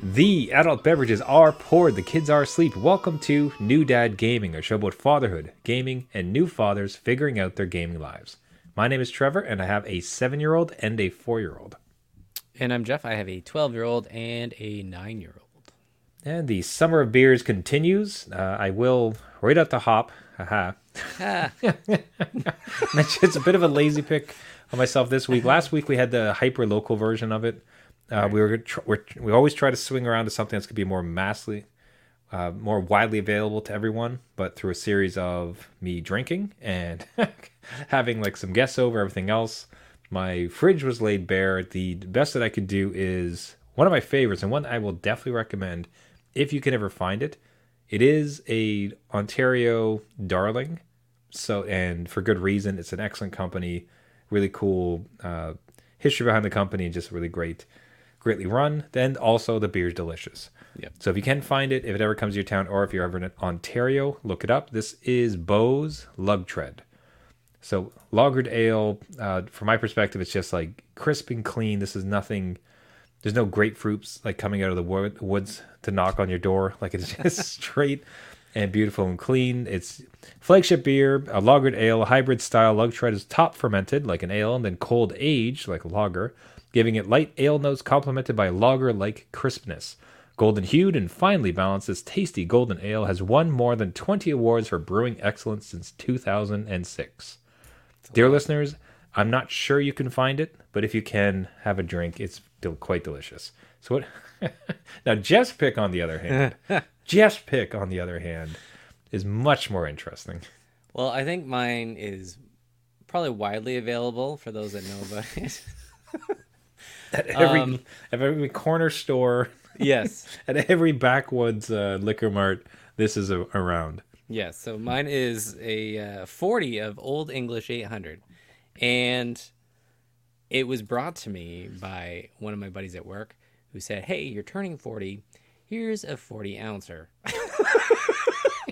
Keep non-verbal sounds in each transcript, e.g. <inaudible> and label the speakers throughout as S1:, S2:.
S1: The adult beverages are poured, the kids are asleep. Welcome to New Dad Gaming, a show about fatherhood, gaming, and new fathers figuring out their gaming lives. My name is Trevor, and I have a seven year old and a four year old.
S2: And I'm Jeff. I have a 12 year old and a 9 year old.
S1: And the summer of beers continues. Uh, I will, right out the hop, haha.
S2: Ah, <laughs> <laughs>
S1: it's a bit of a lazy pick on myself this week. Last week we had the hyper local version of it. Uh, We were, tr- we're, we always try to swing around to something that's going to be more massively, uh, more widely available to everyone. But through a series of me drinking and <laughs> having like some guests over, everything else, my fridge was laid bare. The best that I could do is one of my favorites and one I will definitely recommend if you can ever find it. It is a Ontario darling, so and for good reason. It's an excellent company, really cool uh, history behind the company, and just really great, greatly run. Then also the beer's delicious.
S2: Yep.
S1: So if you can find it, if it ever comes to your town, or if you're ever in Ontario, look it up. This is Beau's Lug Tread. So lagered ale, uh, from my perspective, it's just like crisp and clean. This is nothing. There's no grapefruits like coming out of the wood, woods to knock on your door. Like it's <laughs> just straight and beautiful and clean. It's flagship beer, a lagered ale, a hybrid style. Lug tread is top fermented like an ale and then cold aged like a lager, giving it light ale notes complemented by lager like crispness. Golden hued and finely balanced, this tasty golden ale has won more than 20 awards for brewing excellence since 2006. Dear listeners, I'm not sure you can find it, but if you can, have a drink. It's del- quite delicious. So what? <laughs> now Jeff's pick, on the other hand, <laughs> Jeff's pick, on the other hand, is much more interesting.
S2: well, I think mine is probably widely available for those that know about it. <laughs> <laughs>
S1: At every
S2: Um,
S1: at every corner store,
S2: yes. <laughs>
S1: at every backwoods uh, liquor mart, this is a, around.
S2: Yes. So mine is a uh, 40 of Old English 800. And it was brought to me by one of my buddies at work who said, Hey, you're turning 40. Here's a 40 ouncer <laughs>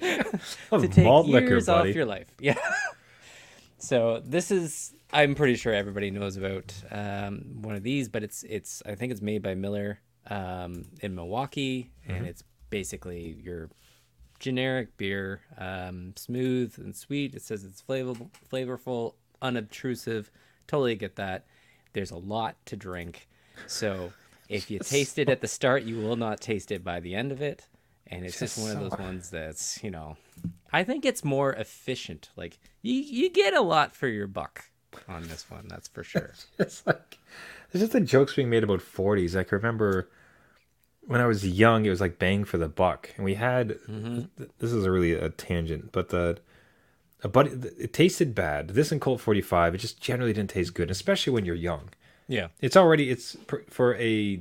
S2: to take
S1: Malt liquor,
S2: years
S1: buddy.
S2: off your life. Yeah. So this is I'm pretty sure everybody knows about um, one of these, but it's it's I think it's made by Miller um, in Milwaukee,
S1: Mm-hmm.
S2: and it's basically your generic beer, um, smooth and sweet. It says it's flavorful, flavorful, unobtrusive. Totally get that. There's a lot to drink, so if you <laughs> taste it at the start, you will not taste it by the end of it. And it's just,
S1: Just
S2: one of those ones that's you know, I think it's more efficient. Like you, you get a lot for your buck on this one. That's for sure. <laughs>
S1: it's like there's just the jokes being made about 40s. Like I remember when I was young, it was like bang for the buck, and we had mm-hmm. th- this is a really a tangent, but the a buddy it tasted bad. This and Colt 45, it just generally didn't taste good, especially when you're young.
S2: Yeah.
S1: It's already it's for a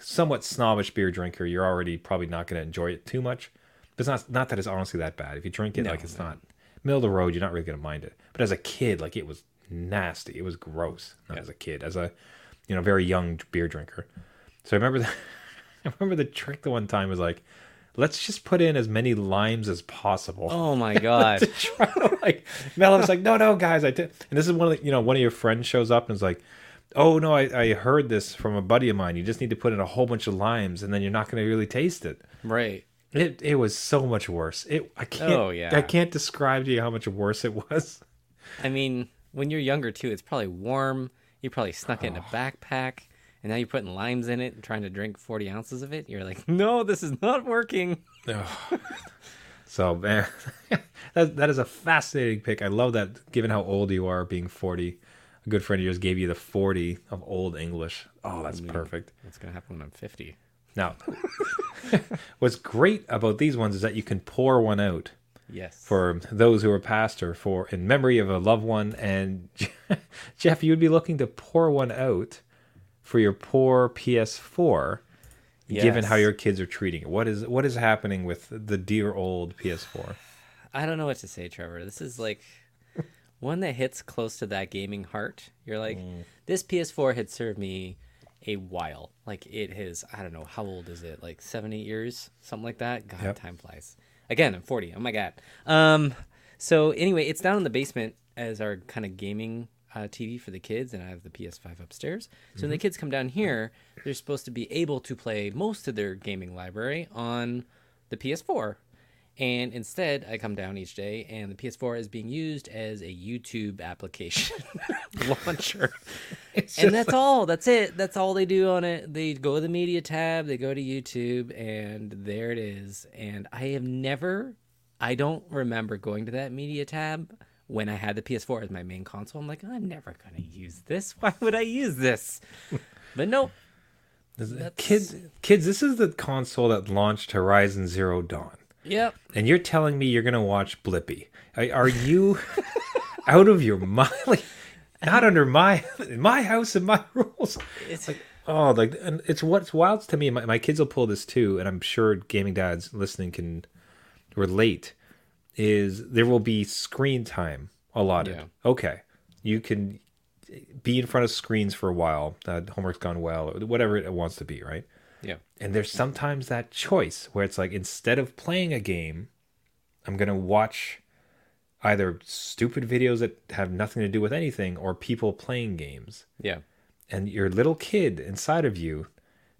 S1: somewhat snobbish beer drinker. You're already probably not going to enjoy it too much. But it's not not that it's honestly that bad. If you drink it,
S2: No,
S1: like it's
S2: no.
S1: not middle of the road, you're not really going to mind it. But as a kid, like it was nasty. It was gross. Not
S2: Yeah.
S1: as a kid, as a you know very young beer drinker. So I remember the, <laughs> I remember the trick the one time was like, let's just put in as many limes as possible
S2: Oh my <laughs> god.
S1: to try to like Mel was like, no, no, guys, I did. And this is one of the, you know one of your friends shows up and is like, oh no, I, I heard this from a buddy of mine. You just need to put in a whole bunch of limes, and then you're not going to really taste it.
S2: right.
S1: It it was so much worse. It I can't
S2: Oh, yeah.
S1: I can't describe to you how much worse it was.
S2: I mean, when you're younger too, it's probably warm. You probably snuck it in a oh. backpack, and now you're putting limes in it and trying to drink 40 ounces of it. You're like, <laughs> no, this is not working.
S1: So man, <laughs> that that is a fascinating pick. I love that. Given how old you are, being forty, a good friend of yours gave you the forty of old English. Oh, that's perfect.
S2: What's gonna happen when I'm 50?
S1: Now, <laughs> what's great about these ones is that you can pour one out
S2: Yes.
S1: for those who are passed or for in memory of a loved one. And <laughs> Jeff, you'd be looking to pour one out for your poor PS4, given how your kids are treating it. What is what is happening with the dear old PS4? <sighs>
S2: I don't know what to say, Trevor. This is like one that hits close to that gaming heart. You're like,
S1: Mm.
S2: this PS4 had served me a while. Like it has, I don't know, how old is it? Like seven, eight years, something like that. God,
S1: Yep.
S2: time flies. Again, I'm 40. Oh my god. Um, so anyway, it's down in the basement as our kind of gaming uh, TV for the kids, and I have the PS5 upstairs. So when the
S1: Mm-hmm.
S2: kids come down here, they're supposed to be able to play most of their gaming library on the PS4. And instead, I come down each day, and the PS4 is being used as a YouTube application <laughs> launcher. and that's all. That's it. That's all they do on it. They go to the media tab, they go to YouTube, and there it is. And I have never, I don't remember going to that media tab when I had the PS4 as my main console. I'm like, I'm never going to use this. <laughs> Why would I use this? But nope. That's-
S1: Kids, kids, this is the console that launched Horizon Zero Dawn.
S2: Yep.
S1: and you're telling me you're gonna watch Blippi? Are, you <laughs> out of your mind? <laughs> Like, not under my my house and my <laughs> rules.
S2: It's
S1: Like, oh, like, and it's what's wild to me. My, my kids will pull this too, and I'm sure gaming dads listening can relate. Is there will be screen time allotted?
S2: Yeah.
S1: Okay, you can be in front of screens for a while. Uh, homework's gone well, or whatever it wants to be, right?
S2: Yeah.
S1: And there's sometimes that choice where it's like instead of playing a game, I'm going to watch either stupid videos that have nothing to do with anything or people playing games.
S2: Yeah.
S1: And your little kid inside of you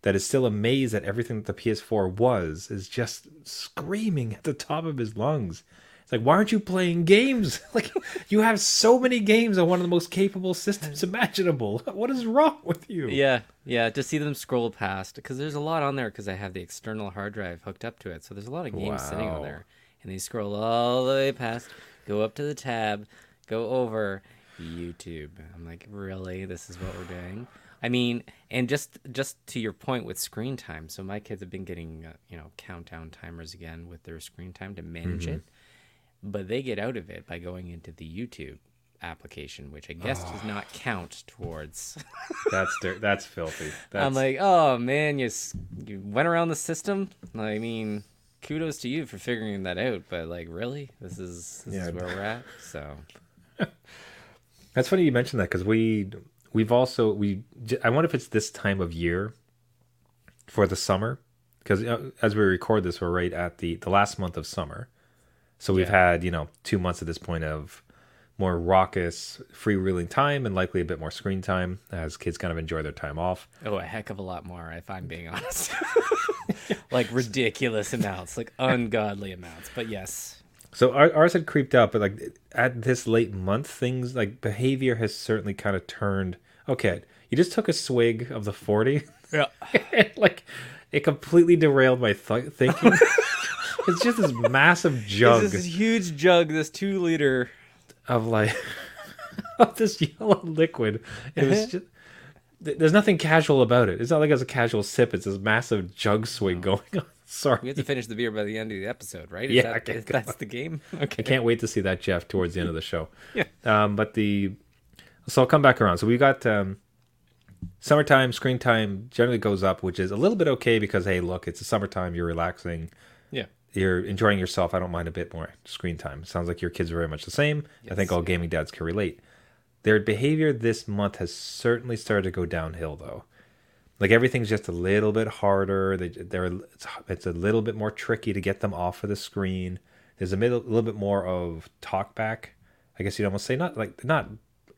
S1: that is still amazed at everything that the PS4 was is just screaming at the top of his lungs. It's like, why aren't you playing games? <laughs> Like, you have so many games on one of the most capable systems imaginable. <laughs> What is wrong with you?
S2: Yeah, yeah, to see them scroll past because there's a lot on there because I have the external hard drive hooked up to it, so there's a lot of games sitting on there, and they scroll all the way past, go up to the tab, go over YouTube. I'm like, really? This is what we're doing? I mean, and just just to your point with screen time, so my kids have been getting uh, you know countdown timers again with their screen time to manage
S1: Mm-hmm.
S2: it, but they get out of it by going into the YouTube application, which I guess does not count towards <laughs>
S1: That's dir- that's filthy. That's,
S2: I'm like, oh man, you s- you went around the system. I mean, kudos to you for figuring that out. But like, really, this is this
S1: Yeah.
S2: is where we're at. So <laughs>
S1: That's funny you mentioned that because we we've also we j- I wonder if it's this time of year for the summer because uh, as we record this we're right at the the last month of summer, so we've
S2: Yeah.
S1: had you know two months at this point of more raucous freewheeling time and likely a bit more screen time as kids kind of enjoy their time off.
S2: oh, a heck of a lot more, if I'm being <laughs> honest. <laughs> like ridiculous amounts, like ungodly amounts. But yes,
S1: So ours had creeped up, but like at this late month, things like behavior has certainly kind of turned. Okay, you just took a swig of the forty.
S2: yeah, <laughs>
S1: like it completely derailed my th- thinking. <laughs> it's just this massive jug
S2: this huge jug, this two liter.
S1: of like <laughs> of this yellow liquid. It was just there's nothing casual about it. It's not like it's a casual sip. It's this massive jug swig going on. <laughs> Sorry,
S2: We have to finish the beer by the end of the episode, right? Is
S1: Yeah,
S2: that, is- that's the game. Okay,
S1: I can't wait to see that Jeff towards the end of the show.
S2: Yeah.
S1: Um, but the so I'll come back around. So we got um, summertime screen time generally goes up, which is a little bit okay because hey, look, it's the summertime. You're relaxing.
S2: yeah,
S1: you're enjoying yourself. I don't mind a bit more screen time. Sounds like your kids are very much the same. I think
S2: Yes.
S1: all gaming dads can relate. Their behavior this month has certainly started to go downhill, though. Like everything's just a little bit harder. They, they're it's, it's a little bit more tricky to get them off of the screen. There's a middle, little bit more of talk back. I guess you'd almost say not like not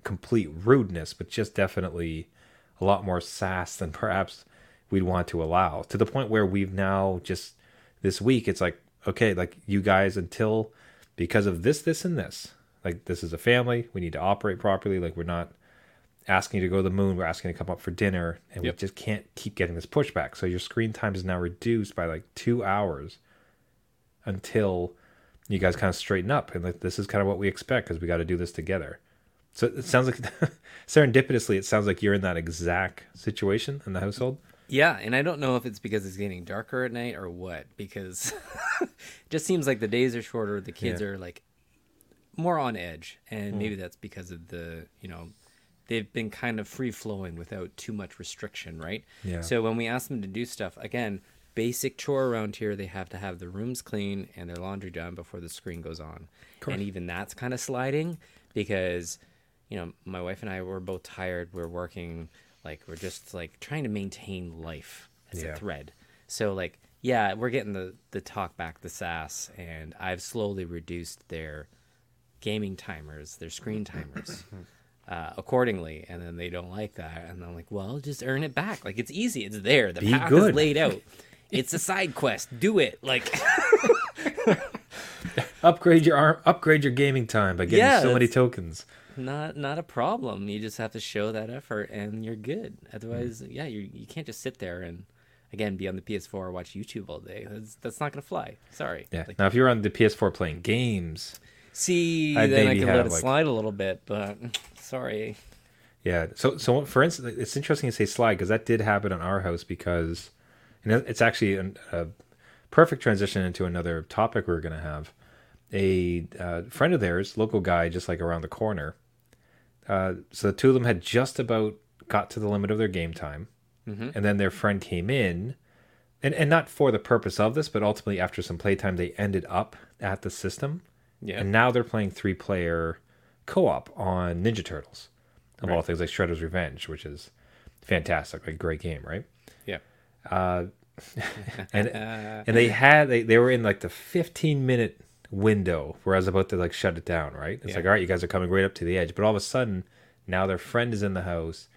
S1: complete rudeness, but just definitely a lot more sass than <laughs> perhaps we'd want to allow. To the point where we've now just this week, it's like okay, like you guys until because of this, this, and this. Like this is a family. We need to operate properly. Like we're not asking you to go to the moon. We're asking you to come up for dinner, and
S2: Yep.
S1: we just can't keep getting this pushback. So your screen time is now reduced by like two hours until you guys kind of straighten up. And like this is kind of what we expect because we got to do this together. So it sounds like <laughs> serendipitously, it sounds like you're in that exact situation in the household.
S2: Yeah, and I don't know if it's because it's getting darker at night or what, because <laughs> it just seems like the days are shorter, the kids
S1: Yeah.
S2: are like more on edge, and maybe hmm. that's because of the, you know, they've been kind of free flowing without too much restriction, right?
S1: Yeah.
S2: So when we ask them to do stuff, again, basic chore around here, they have to have the rooms clean and their laundry done before the screen goes on. And even that's kind of sliding because, you know, my wife and I were both tired. We're working, like, we're just like trying to maintain life as
S1: Yeah.
S2: a thread. So, like, yeah, we're getting the, the talk back, the sass, and I've slowly reduced their gaming timers, their screen timers. <laughs> uh, accordingly, and then they don't like that, and I'm like, well, just earn it back. Like it's easy, it's there. The
S1: Be
S2: path
S1: good.
S2: is laid out. <laughs> It's a side quest. Do it. Like <laughs>
S1: Upgrade your arm, upgrade your gaming time by getting
S2: Yeah,
S1: so many tokens.
S2: Not not a problem. You just have to show that effort, and you're good. Otherwise,
S1: Mm.
S2: yeah, you you can't just sit there and again be on the PS4 or watch YouTube all day. That's that's not gonna fly. Sorry.
S1: Yeah.
S2: Like,
S1: now, if you're on the PS4 playing games,
S2: see,
S1: I'd
S2: then I can let it
S1: like-
S2: slide a little bit, but sorry.
S1: Yeah. So, so for instance, it's interesting to say slide because that did happen on our house because, and it's actually an, a perfect transition into another topic we're going to have. A uh, friend of theirs, local guy, just like around the corner. Uh, so the two of them had just about got to the limit of their game time,
S2: Mhm.
S1: and then their friend came in, and and not for the purpose of this, but ultimately after some playtime, they ended up at the system.
S2: Yeah.
S1: And now they're playing three player co op on Ninja Turtles, of all things like Shredder's Revenge, which is fantastic, like great game, right?
S2: yeah.
S1: Uh, <laughs> and <laughs> and they had they, they were in like the 15 minute window where I was about to like shut it down, right? It's
S2: Yeah.
S1: like, all right, you guys are coming right up to the edge, but all of a sudden now their friend is in the house.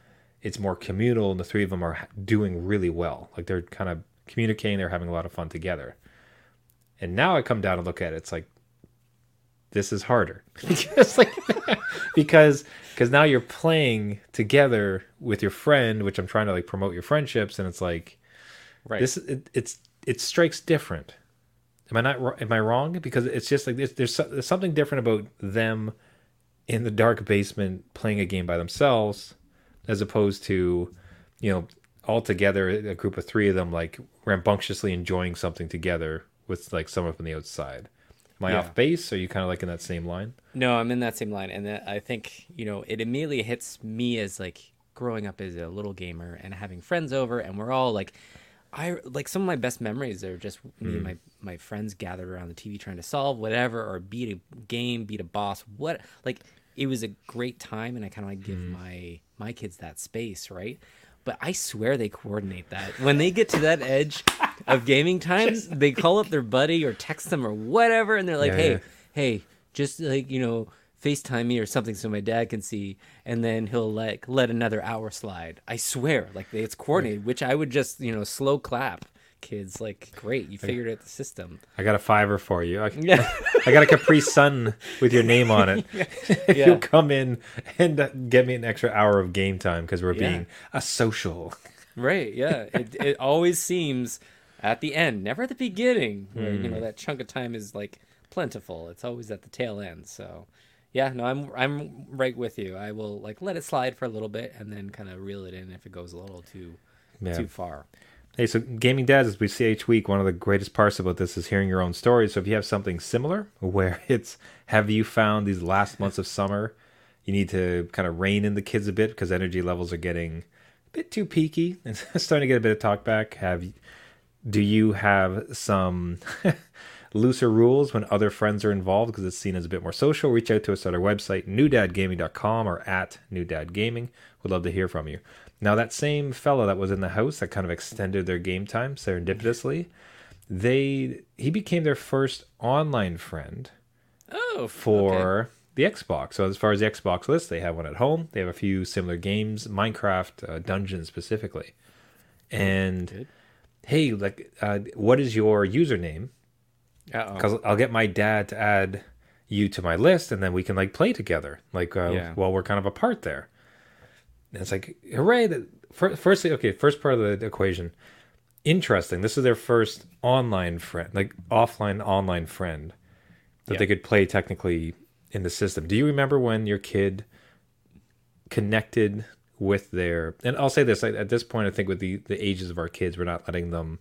S1: It's more communal, and the three of them are doing really well. Like they're kind of communicating, they're having a lot of fun together. And now I come down and look at it, it's like this is harder <laughs> Just like- <laughs> because because now you're playing together with your friend which i'm trying to like promote your friendships and it's like
S2: right.
S1: this it, it's it strikes different am i not am i wrong? Because it's just like there's, there's, there's something different about them in the dark basement playing a game by themselves as opposed to you know all together a group of three of them like rambunctiously enjoying something together with like someone from the outside. Am i
S2: Yeah.
S1: off base? Are you kind of like in that same line?
S2: No, I'm in that same line, and that- I think you know it immediately hits me as like growing up as a little gamer and having friends over, and we're all like, I like some of my best memories are just me and hmm. my my friends gathered around the TV trying to solve whatever or beat a game, beat a boss, what like it was a great time, and I kind of like give hmm. my my kids that space, right? But I swear they coordinate that when they get to that edge of gaming times, <laughs> they call up their buddy or text them or whatever, and they're like,
S1: Yeah,
S2: "Hey,
S1: yeah.
S2: hey, just like you know facetime me or something so my dad can see and then he'll like let another hour slide i swear like it's coordinated which i would just you know slow clap kids like great you figured out the system
S1: I got a fiver for you. I,
S2: yeah
S1: I got a Capri Sun with your name on it. if <laughs>
S2: Yeah. <laughs>
S1: you come in and uh, get me an extra hour of game time because we're
S2: Yeah.
S1: being a social.
S2: right yeah <laughs> it, it always seems at the end never at the beginning where you know that chunk of time is like plentiful it's always at the tail end so yeah no i'm i'm right with you i will like let it slide for a little bit and then kind of reel it in if it goes a little too
S1: Yeah.
S2: too far
S1: Hey, so gaming dads, as we see each week, one of the greatest parts about this is hearing your own stories. So if you have something similar, <laughs> where it's have you found these last months of summer, you need to kind of rein in the kids a bit because energy levels are getting a bit too peaky and <laughs> starting to get a bit of talk back. Have do you have some <laughs> looser rules when other friends are involved because it's seen as a bit more social? Reach out to us at our website, newdadgaming.com or at newdadgaming. We'd love to hear from you. Now, that same fellow that was in the house that kind of extended their game time serendipitously, they he became their first online friend
S2: oh okay.
S1: for the Xbox. So as far as the Xbox list, they have one at home. They have a few similar games, Minecraft uh, Dungeons specifically. And
S2: Good.
S1: hey, like, uh, what is your username? Because I'll get my dad to add you to my list, and then we can like play together, like uh,
S2: Yeah.
S1: while we're kind of apart there. And it's like hooray! That fir- firstly, okay, first part of the equation. Interesting. This is their first online friend, like offline online friend that
S2: Yeah.
S1: they could play technically in the system. Do you remember when your kid connected with their? And I'll say this like, at this point, I think with the the ages of our kids, we're not letting them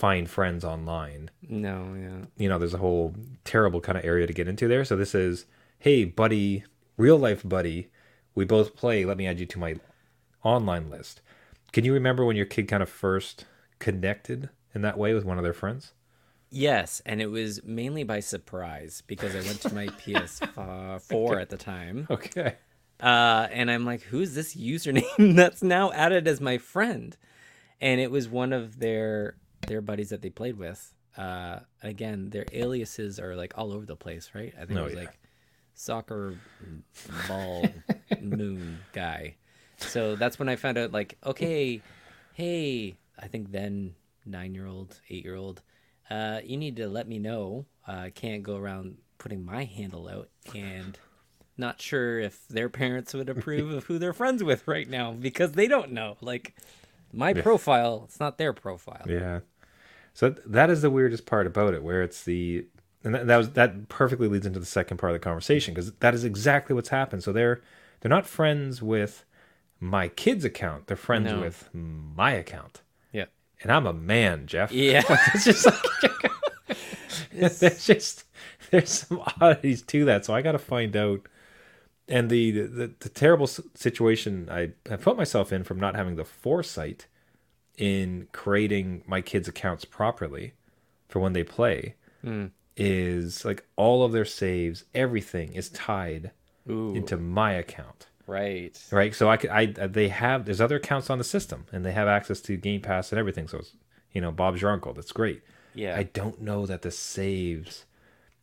S1: find friends online
S2: No, yeah.
S1: you know, there's a whole terrible kind of area to get into there. So this is, hey, buddy, real life buddy, we both play. Let me add you to my online list. Can you remember when your kid kind of first connected in that way with one of their friends?
S2: Yes, and it was mainly by surprise because I went to my <laughs> PS4 at the time.
S1: Okay.
S2: Uh, and I'm like, who's this username <laughs> that's now added as my friend? And it was one of their their buddies that they played with. Uh, again, their aliases are like all over the place, right? I think
S1: Oh,
S2: it was
S1: yeah.
S2: like soccer ball <laughs> moon guy. So that's when I found out, like, okay, hey, I think then nine year old, eight year old, uh, you need to let me know. Uh, I can't go around putting my handle out and not sure if their parents would approve of who they're friends with right now because they don't know. Like, my profile, it's not their profile.
S1: Yeah. So that is the weirdest part about it, where it's the and that, that was that perfectly leads into the second part of the conversation because that is exactly what's happened. So they're they're not friends with my kid's account; they're friends
S2: No.
S1: with my account,
S2: Yeah.
S1: and I'm a man, Jeff.
S2: Yeah. <laughs>
S1: it's just like <laughs> there's just there's some oddities to that. So I got to find out. And the, the the terrible situation I, I put myself in from not having the foresight in creating my kids' accounts properly for when they play hmm. is like all of their saves, everything is tied
S2: Ooh.
S1: into my account.
S2: right.
S1: Right. So I could I uh, they have there's other accounts on the system and they have access to Game Pass and everything. So it's you know, Bob's your uncle. That's great.
S2: Yeah.
S1: I don't know that the saves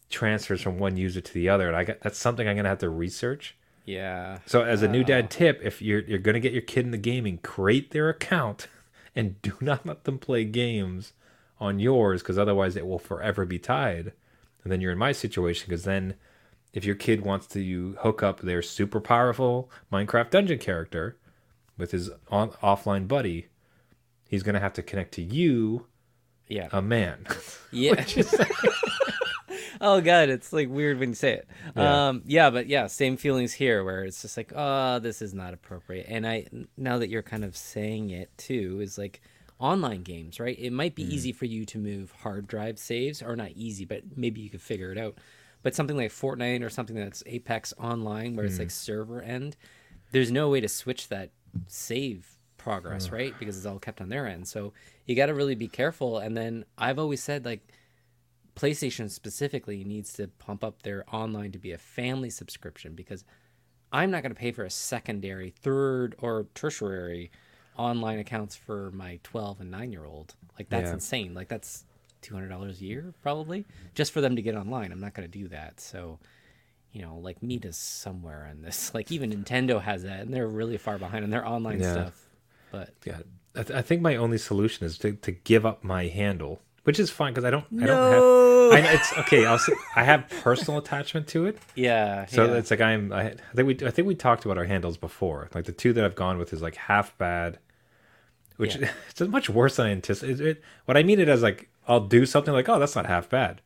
S1: transfers from one user to the other. And I got that's something I'm gonna have to research.
S2: yeah.
S1: So as a new dad tip, if you're you're gonna get your kid in the gaming, create their account and do <laughs> not let them play games on yours because otherwise it will forever be tied. And then you're in my situation because then if your kid wants to hook up their super powerful Minecraft dungeon character with his on, offline buddy, he's gonna have to connect to you,
S2: Yeah.
S1: a man. <laughs>
S2: Yeah. <laughs> oh god, it's like weird when you say it.
S1: Yeah.
S2: Um yeah, but yeah, same feelings here where it's just like, oh, this is not appropriate. And I now that you're kind of saying it too, is like online games, right? It might be easy for you to move hard drive saves, or not easy, but maybe you could figure it out. But something like Fortnite or something that's Apex online where it's like server end, there's no way to switch that save progress, right? Because it's all kept on their end. So you got to really be careful. And then I've always said, like, PlayStation specifically needs to pump up their online to be a family subscription because I'm not going to pay for a secondary, third, or tertiary online accounts for my 12 and 9 year old. Like, that's
S1: Yeah.
S2: insane. Like, that's $200 a year, probably, just for them to get online. I'm not going to do that. So, you know, like, meet us somewhere in this. <laughs> Like, even Nintendo has that, and they're really far behind on their online
S1: Yeah.
S2: stuff. But
S1: Yeah, I, th- I think my only solution is to, to give up my handle, which is fine because I don't. I
S2: No.
S1: don't have. I, it's okay. I'll say I have personal attachment to it,
S2: yeah.
S1: so
S2: yeah.
S1: it's like I'm. I, I think we. I think we talked about our handles before. Like the two that I've gone with is like half bad, which
S2: Yeah. <laughs>
S1: it's much worse than I anticipated. It, what I mean it as like I'll do something like oh that's not half bad.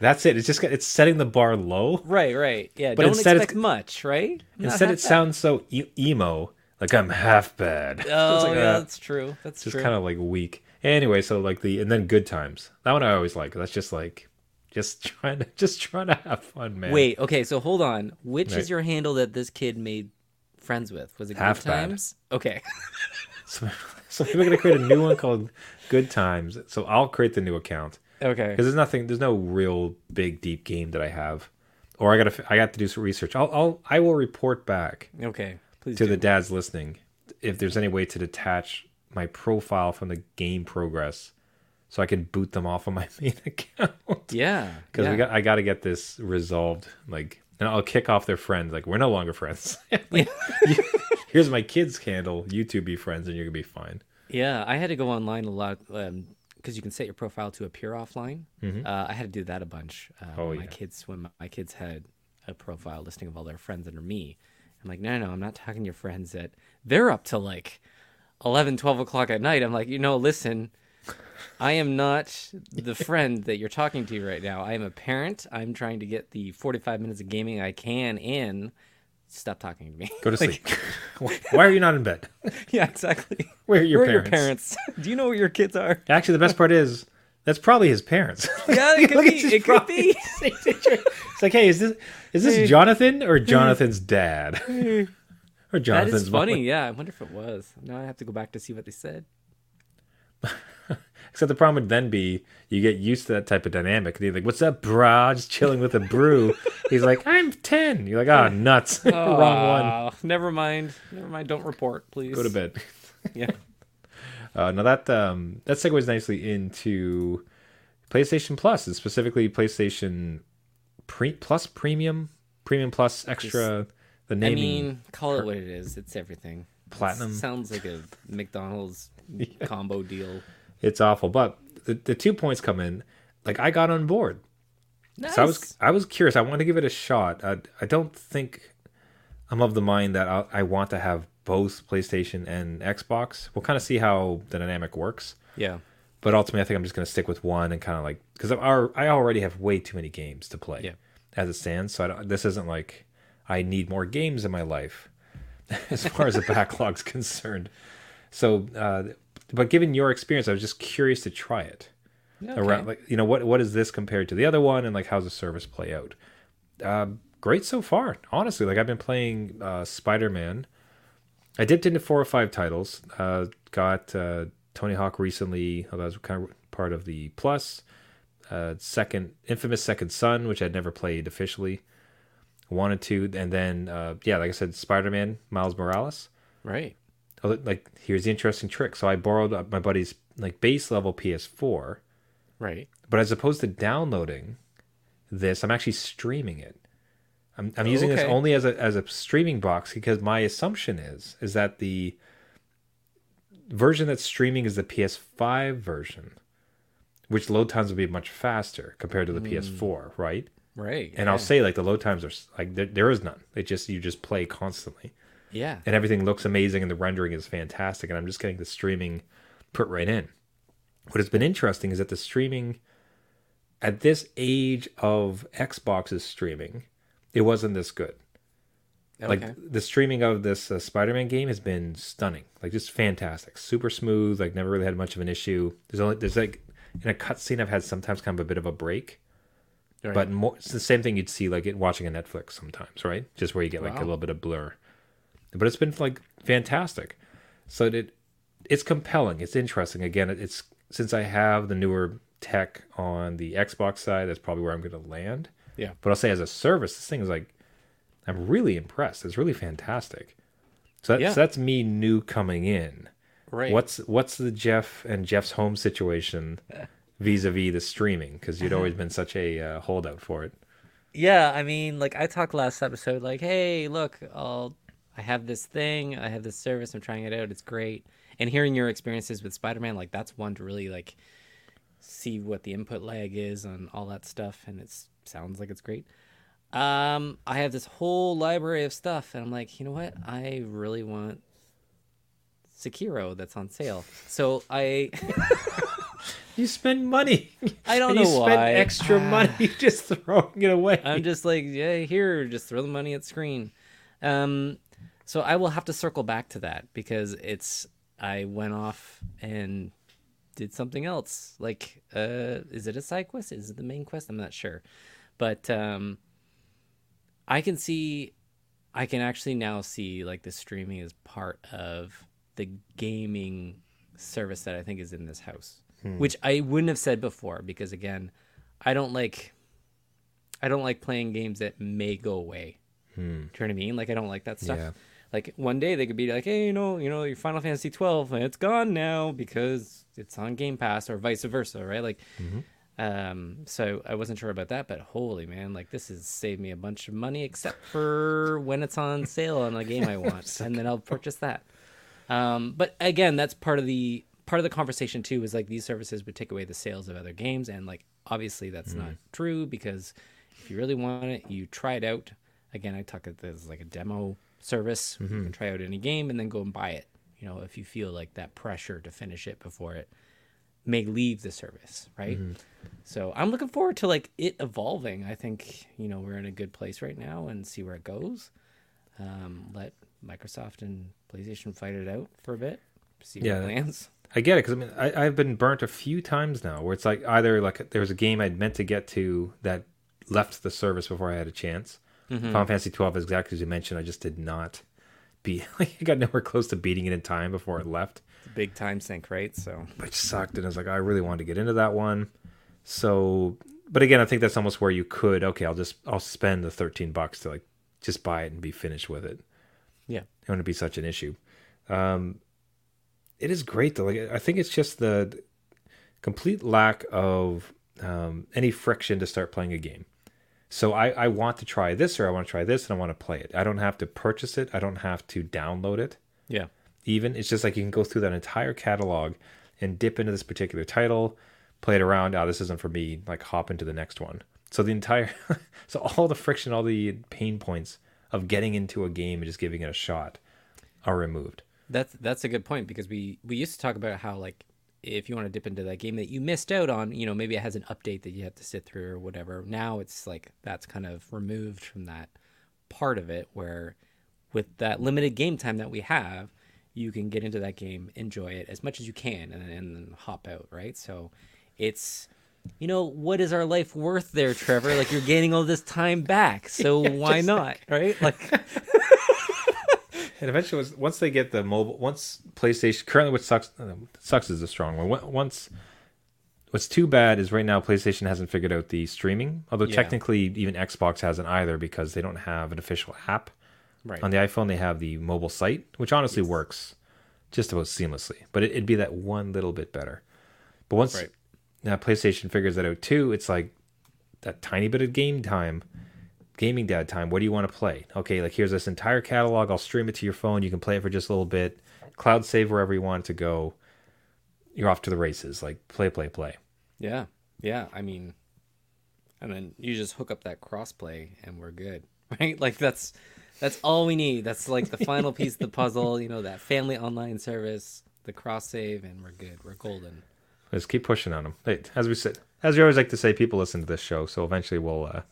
S1: That's it. It's just it's setting the bar low.
S2: Right, right. Yeah,
S1: But
S2: don't
S1: instead it's-
S2: expect much, right? Not
S1: Instead,
S2: half
S1: it sounds so e- emo. Like I'm half bad. <laughs>
S2: bad.
S1: So
S2: Oh,
S1: like,
S2: yeah,
S1: uh,
S2: that's true. That's
S1: just
S2: true.
S1: kind of like weak. Anyway, so like the and then good times. That one I always like. That's just like just <laughs> trying to just trying to have fun, man.
S2: Wait, okay, so hold on. Which
S1: Right.
S2: is your handle that this kid made friends with? Was it
S1: Half
S2: Good
S1: bad.
S2: Times? Okay. <laughs>
S1: So, <laughs> so we're gonna create a new one called Good Times. So I'll create the new account
S2: Okay.
S1: because there's nothing. There's no real big deep game that I have, or I gotta I got to do some research. I'll I'll I will report back
S2: Okay. Please
S1: to
S2: do.
S1: the dads listening if there's any way to detach my profile from the game progress, so I can boot them off of my <laughs> main account.
S2: Yeah. <laughs>
S1: because
S2: yeah.
S1: we got I got to get this resolved. Like, and I'll kick off their friends. Like, we're no longer friends. <laughs> Like, you- here's my kids' handle. You two be friends, and you're gonna be fine.
S2: Yeah, I had to go online a lot because you can set your profile to appear offline. Uh, I had to do that a bunch. Uh,
S1: Mm-hmm. Oh,
S2: my
S1: yeah.
S2: kids when my kids had a profile listing of all their friends under me. I'm like, no, no, I'm not talking to your friends that they're up to like 11, 12 o'clock at night. I'm like, you know, listen, I am not <laughs> the friend that you're talking to right now. I am a parent. I'm trying to get the 45 minutes of gaming I can in. Stop talking to me.
S1: Go to sleep. <laughs> Why are you not in bed? <laughs>
S2: yeah, exactly.
S1: Where are your
S2: Where are
S1: parents?
S2: your parents? Do you know where your kids are?
S1: Actually, the best part is that's probably his parents.
S2: Yeah, it could be. It could be.
S1: it's like, hey, is this is this Jonathan or Jonathan's dad? Or
S2: That
S1: Jonathan's
S2: is
S1: mom?
S2: funny. Yeah, I wonder if it was. Now I have to go back to see what they said.
S1: Except the problem would then be you get used to that type of dynamic. And you're like, "What's up, brah? Just chilling with a brew." <laughs> He's like, "I'm 10. You're like, "Ah, nuts, <laughs> wrong one.
S2: Oh, Never mind. Never mind. Don't report, please.
S1: Go to bed." <laughs>
S2: Yeah.
S1: Uh, now that um, that segues nicely into PlayStation Plus, and specifically PlayStation Pre- Plus Premium Premium Plus Extra. The
S2: I mean, call it what it is. It's everything.
S1: Platinum.
S2: sounds like a McDonald's <laughs> combo deal.
S1: it's awful. But the, the two points come in. Like I got on board.
S2: Nice.
S1: So I was I was curious. I want to give it a shot. I, I don't think I'm of the mind that I, I want to have both PlayStation and Xbox. We'll kind of see how the dynamic works.
S2: yeah.
S1: But ultimately, I think I'm just going to stick with one and kind of like because I already have way too many games to play
S2: Yeah.
S1: as it stands. So I don't, this isn't like I need more games in my life <laughs> as far as the backlog's <laughs> concerned. So, uh, but given your experience, I was just curious to try it
S2: Yeah,
S1: around like you know what what is this compared to the other one and like how's the service play out? Um, great so far honestly. Like i've been playing uh, spider-man. I dipped into four or five titles. Uh, got uh, tony hawk recently oh, that was kind of part of the plus. Uh, second infamous second son which i'd never played officially wanted to and then uh, yeah like i said spider-man miles morales
S2: Right.
S1: Oh, like here's the interesting trick so i borrowed my buddy's like base level ps4
S2: Right.
S1: but as opposed to downloading this, I'm actually streaming it. I'm, I'm using this only as a as a streaming box because my assumption is is that the version that's streaming is the PS5 version, which load times will be much faster compared to the PS4, right?
S2: Right.
S1: And I'll say like the load times are like there, there is none. It just you just play constantly,
S2: Yeah.
S1: and everything looks amazing, and the rendering is fantastic, and I'm just getting the streaming put right in. What has been interesting is that the streaming at this age of Xbox's streaming, it wasn't this good.
S2: Okay.
S1: Like the streaming of this uh, Spider-Man game has been stunning, like just fantastic, super smooth. Like never really had much of an issue. There's only there's like in a cutscene I've had sometimes kind of a bit of a break,
S2: Right.
S1: but more, it's the same thing you'd see like in watching a Netflix sometimes, right? Just where you get like a little bit of blur. But it's been like fantastic. So it it's compelling. It's interesting. Again, it- it's since I have the newer tech on the Xbox side, that's probably where I'm going to land.
S2: Yeah.
S1: But I'll say as a service, this thing is like I'm really impressed. It's really fantastic. So, that,
S2: Yeah.
S1: so that's me new coming in.
S2: right.
S1: What's what's the Jeff and Jeff's home situation <laughs> vis-a-vis the streaming? Because you'd always been such a uh, holdout for it.
S2: Yeah, I mean, like I talked last episode, like, hey, look, I'll, I have this thing, I have this service, I'm trying it out, it's great. And hearing your experiences with Spider-Man, like that's one to really like see what the input lag is on all that stuff, and it sounds like it's great. Um, I have this whole library of stuff, and I'm like, you know what? I really want Sekiro that's on sale. So I, <laughs>
S1: You spend money.
S2: I don't <laughs>
S1: And
S2: know
S1: you spend
S2: why.
S1: extra money <laughs> just throwing it away.
S2: I'm just like, yeah, here, just throw the money at screen. Um, so I will have to circle back to that because it's I went off and did something else. Like, uh, is it a side quest? Is it the main quest? I'm not sure, but um, I can see, I can actually now see like the streaming is part of the gaming service that I think is in this house, which I wouldn't have said before because again, I don't like I don't like playing games that may go away. Do you know what I mean? Like I don't like that stuff.
S1: Yeah.
S2: Like one day they could be like, hey, you know, you know, your Final Fantasy twelve, it's gone now because it's on Game Pass, or vice versa, right? Like, um, so I wasn't sure about that, but holy man, like this has saved me a bunch of money, except <laughs> for when it's on sale on a game I want, <laughs> and then I'll purchase that. Um, but again, that's part of the part of the conversation too. was like these services would take away the sales of other games, and like obviously that's not mm. true because if you really want it, you try it out. Again, I talk as like a demo service. You mm-hmm. can try out any game and then go and buy it. You know, if you feel like that pressure to finish it before it may leave the service, right? Mm-hmm. So I'm looking forward to like it evolving. I think you know we're in a good place right now and see where it goes. Um, let Microsoft and PlayStation fight it out for a bit. See
S1: Yeah.
S2: it lands.
S1: I get it because I mean I, I've been burnt a few times now where it's like either like there was a game I'd meant to get to that left the service before I had a chance. Final Fantasy twelve, exactly as you mentioned, I just did not be <laughs> like I got nowhere close to beating it in time before it left,
S2: It's a big time sink, right? So
S1: which sucked. And I was like, I really wanted to get into that one. So, but again, I think that's almost where you could okay, I'll just I'll spend the thirteen bucks to like just buy it and be finished with it.
S2: yeah,
S1: it wouldn't be such an issue. Um, it is great though. Like I think it's just the complete lack of um, any friction to start playing a game. So I, I want to try this or I want to try this and I want to play it. I don't have to purchase it. I don't have to download it.
S2: Yeah.
S1: Even it's just like you can go through that entire catalog and dip into this particular title, play it around. Oh, this isn't for me. Like hop into the next one. So the entire, <laughs> so all the friction, all the pain points of getting into a game and just giving it a shot are removed.
S2: That's that's a good point because we we used to talk about how like if you want to dip into that game that you missed out on, you know, maybe it has an update that you have to sit through or whatever. Now it's like that's kind of removed from that part of it where with that limited game time that we have, you can get into that game, enjoy it as much as you can and, and then hop out, right? So it's you know, what is our life worth there, Trevor? Like you're gaining all this time back. So <laughs> yeah, why not? Right? Like
S1: And eventually, once they get the mobile, once PlayStation currently, what sucks uh, sucks is a strong one. Once, what's too bad is right now PlayStation hasn't figured out the streaming. Although yeah. technically, even Xbox hasn't either because they don't have an official app. Right. On the iPhone, they have the mobile site, which honestly yes. works just about seamlessly. But it, would be that one little bit better. But once right. now PlayStation figures that out too, it's like that tiny bit of game time gaming dad time. What do you want to play? Okay, like here's this entire catalog. I'll stream it to your phone. You can play it for just a little bit. Cloud save wherever you want it to go. You're off to the races. Like play, play, play.
S2: Yeah, yeah. I mean, and then you just hook up that crossplay and we're good, <laughs> right? Like that's that's all we need. That's like the final <laughs> piece of the puzzle. You know, that family online service, the cross save, and we're good. We're golden.
S1: Let's keep pushing on them. Hey, as we said, as we always like to say, people listen to this show, so eventually we'll uh,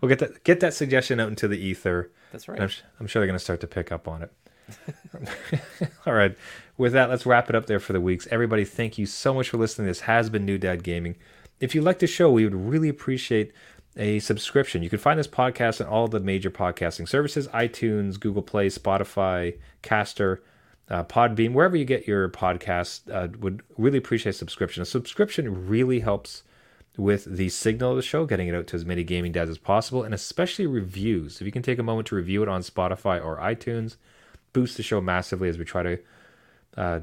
S1: we'll get that get that suggestion out into the ether.
S2: That's right.
S1: I'm, I'm, sure they're going to start to pick up on it. <laughs> All right. With that, let's wrap it up there for the weeks. Everybody, thank you so much for listening. This has been New Dad Gaming. If you like the show, we would really appreciate a subscription. You can find this podcast on all the major podcasting services iTunes, Google Play, Spotify, Caster, uh, Podbean, wherever you get your podcasts. Uh, would really appreciate a subscription. A subscription really helps with the signal of the show, getting it out to as many gaming dads as possible, and especially reviews. If you can take a moment to review it on Spotify or iTunes, boost the show massively as we try to uh,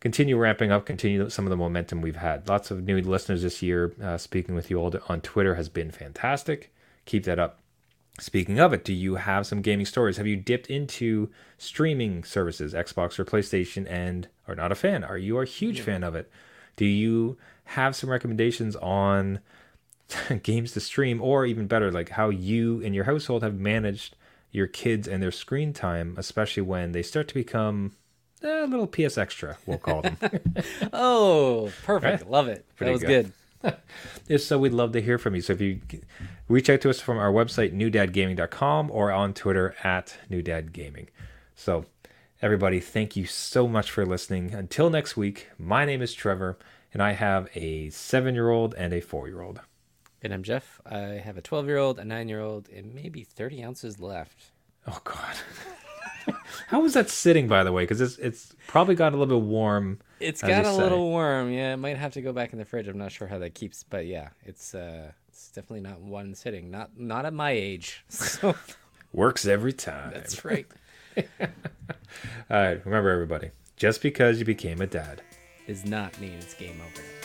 S1: continue ramping up, continue some of the momentum we've had. Lots of new listeners this year. Uh, speaking with you all on Twitter has been fantastic. Keep that up. Speaking of it, do you have some gaming stories? Have you dipped into streaming services, Xbox or PlayStation, and are not a fan? Are you a huge yeah. fan of it? Do you have some recommendations on <laughs> games to stream, or even better, like how you and your household have managed your kids and their screen time, especially when they start to become eh, a little PS Extra, we'll call them. <laughs>
S2: oh, perfect. Right? Love it. Pretty that was good.
S1: good. <laughs> if so, we'd love to hear from you. So if you reach out to us from our website, newdadgaming.com, or on Twitter at newdadgaming. So, everybody, thank you so much for listening. Until next week, my name is Trevor and I have a seven year old and a four year old.
S2: And I'm Jeff. I have a 12 year old, a nine year old, and maybe 30 ounces left.
S1: Oh, God. <laughs> How was that sitting, by the way? Because it's it's probably got a little bit warm.
S2: It's got a say. little warm. Yeah, it might have to go back in the fridge. I'm not sure how that keeps, but yeah, it's uh, it's definitely not one sitting. Not not at my age. <laughs> So
S1: works every time.
S2: That's right. <laughs>
S1: All right, remember everybody. Just because you became a dad
S2: does not mean it's game over.